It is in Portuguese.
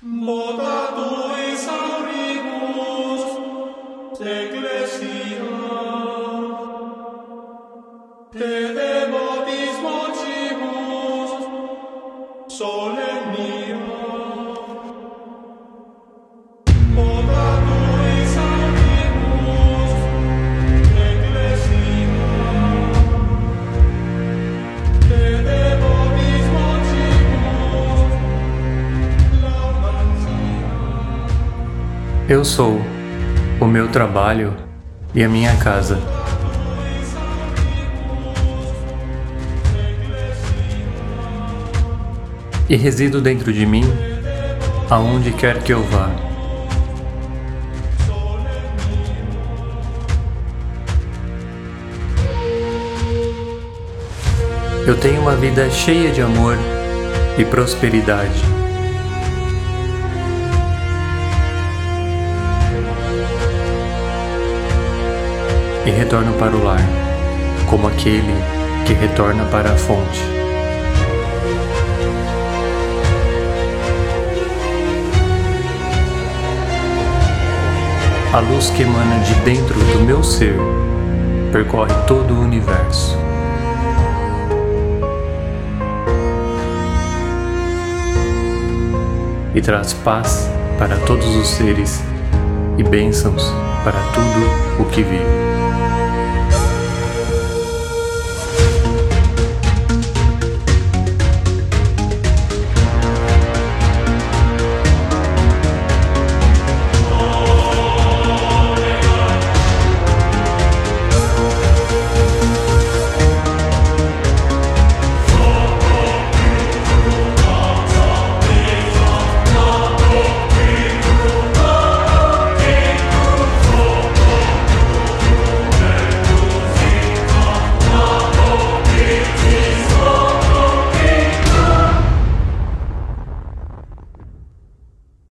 Moda tu esaurimus, ecclesia, te devotis mocimus, sole mia. Eu sou o meu trabalho e a minha casa. E resido dentro de mim aonde quer que eu vá. Eu tenho uma vida cheia de amor e prosperidade. E retorno para o lar, como aquele que retorna para a fonte. A luz que emana de dentro do meu ser percorre todo o universo. E traz paz para todos os seres e bênçãos para tudo o que vive.